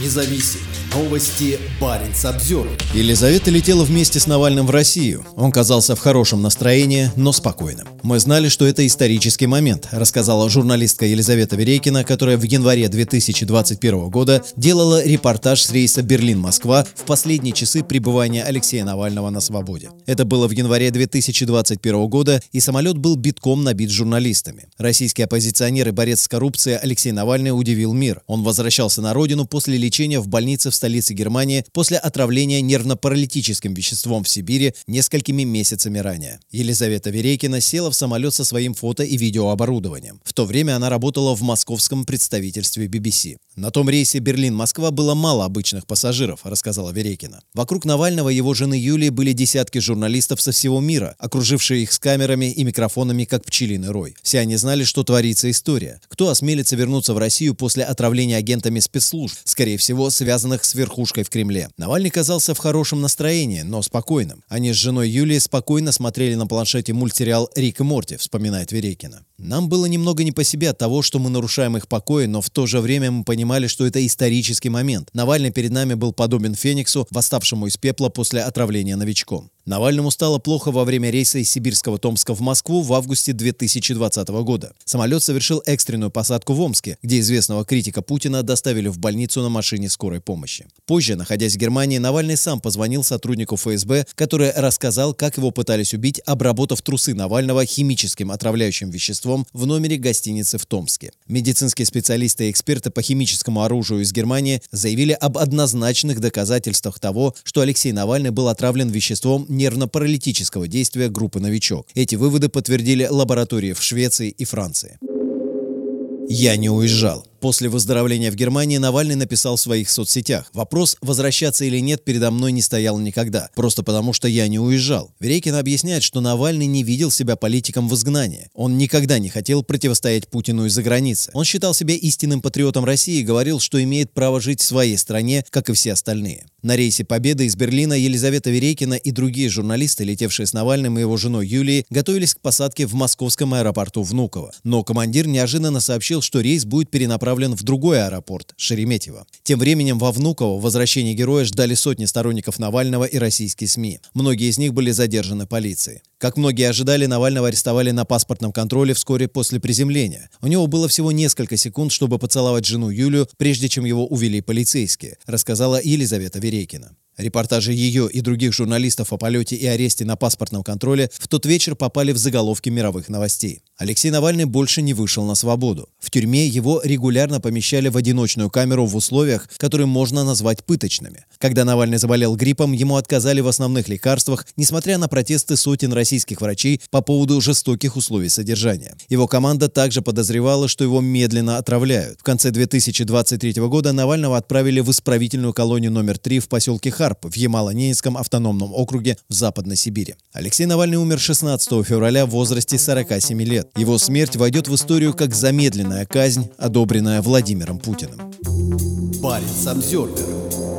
независим. Новости Баренц обзор. Елизавета летела вместе с Навальным в Россию. Он казался в хорошем настроении, но спокойным. Мы знали, что это исторический момент, рассказала журналистка Елизавета Верейкина, которая в январе 2021 года делала репортаж с рейса Берлин-Москва в последние часы пребывания Алексея Навального на свободе. Это было в январе 2021 года, и самолет был битком набит журналистами. Российский оппозиционер и борец с коррупцией Алексей Навальный удивил мир. Он возвращался на родину после лечения в больнице в столице Германии после отравления нервно-паралитическим веществом в Сибири несколькими месяцами ранее. Елизавета Верейкина села в самолет со своим фото и видеооборудованием. В то время она работала в московском представительстве BBC. На том рейсе Берлин-Москва было мало обычных пассажиров, рассказала Верейкина. Вокруг Навального его жены Юлии были десятки журналистов со всего мира, окружившие их с камерами и микрофонами, как пчелиный рой. Все они знали, что творится история. Кто осмелится вернуться в Россию после отравления агентами спецслужб, скорее всего, связанных с верхушкой в Кремле. Навальный казался в хорошем настроении, но спокойным. Они с женой Юлией спокойно смотрели на планшете мультсериал «Рик и Морти», вспоминает Верейкина. Нам было немного не по себе от того, что мы нарушаем их покой, но в то же время мы понимали, что это исторический момент. Навальный перед нами был подобен Фениксу, восставшему из пепла после отравления новичком. Навальному стало плохо во время рейса из сибирского Томска в Москву в августе 2020 года. Самолет совершил экстренную посадку в Омске, где известного критика Путина доставили в больницу на машине скорой помощи. Позже, находясь в Германии, Навальный сам позвонил сотруднику ФСБ, который рассказал, как его пытались убить, обработав трусы Навального химическим отравляющим веществом в номере гостиницы в Томске. Медицинские специалисты и эксперты по химическому оружию из Германии заявили об однозначных доказательствах того, что Алексей Навальный был отравлен веществом нервно-паралитического действия группы «Новичок». Эти выводы подтвердили лаборатории в Швеции и Франции. Я не уезжал. После выздоровления в Германии Навальный написал в своих соцсетях. Вопрос, возвращаться или нет, передо мной не стоял никогда. Просто потому, что я не уезжал. Верейкин объясняет, что Навальный не видел себя политиком в изгнании. Он никогда не хотел противостоять Путину из-за границы. Он считал себя истинным патриотом России и говорил, что имеет право жить в своей стране, как и все остальные. На рейсе Победы из Берлина Елизавета Верейкина и другие журналисты, летевшие с Навальным и его женой Юлией, готовились к посадке в московском аэропорту Внуково. Но командир неожиданно сообщил, что рейс будет перенаправлен направлен в другой аэропорт – Шереметьево. Тем временем во Внуково возвращение героя ждали сотни сторонников Навального и российские СМИ. Многие из них были задержаны полицией. Как многие ожидали, Навального арестовали на паспортном контроле вскоре после приземления. У него было всего несколько секунд, чтобы поцеловать жену Юлю, прежде чем его увели полицейские, рассказала Елизавета Верейкина. Репортажи ее и других журналистов о полете и аресте на паспортном контроле в тот вечер попали в заголовки мировых новостей. Алексей Навальный больше не вышел на свободу. В тюрьме его регулярно помещали в одиночную камеру в условиях, которые можно назвать пыточными. Когда Навальный заболел гриппом, ему отказали в основных лекарствах, несмотря на протесты сотен российских врачей по поводу жестоких условий содержания. Его команда также подозревала, что его медленно отравляют. В конце 2023 года Навального отправили в исправительную колонию номер 3 в поселке Харп в Ямало-Ненецком автономном округе в Западной Сибири. Алексей Навальный умер 16 февраля в возрасте 47 лет лет. Его смерть войдет в историю как замедленная казнь, одобренная Владимиром Путиным. Парень Самсервер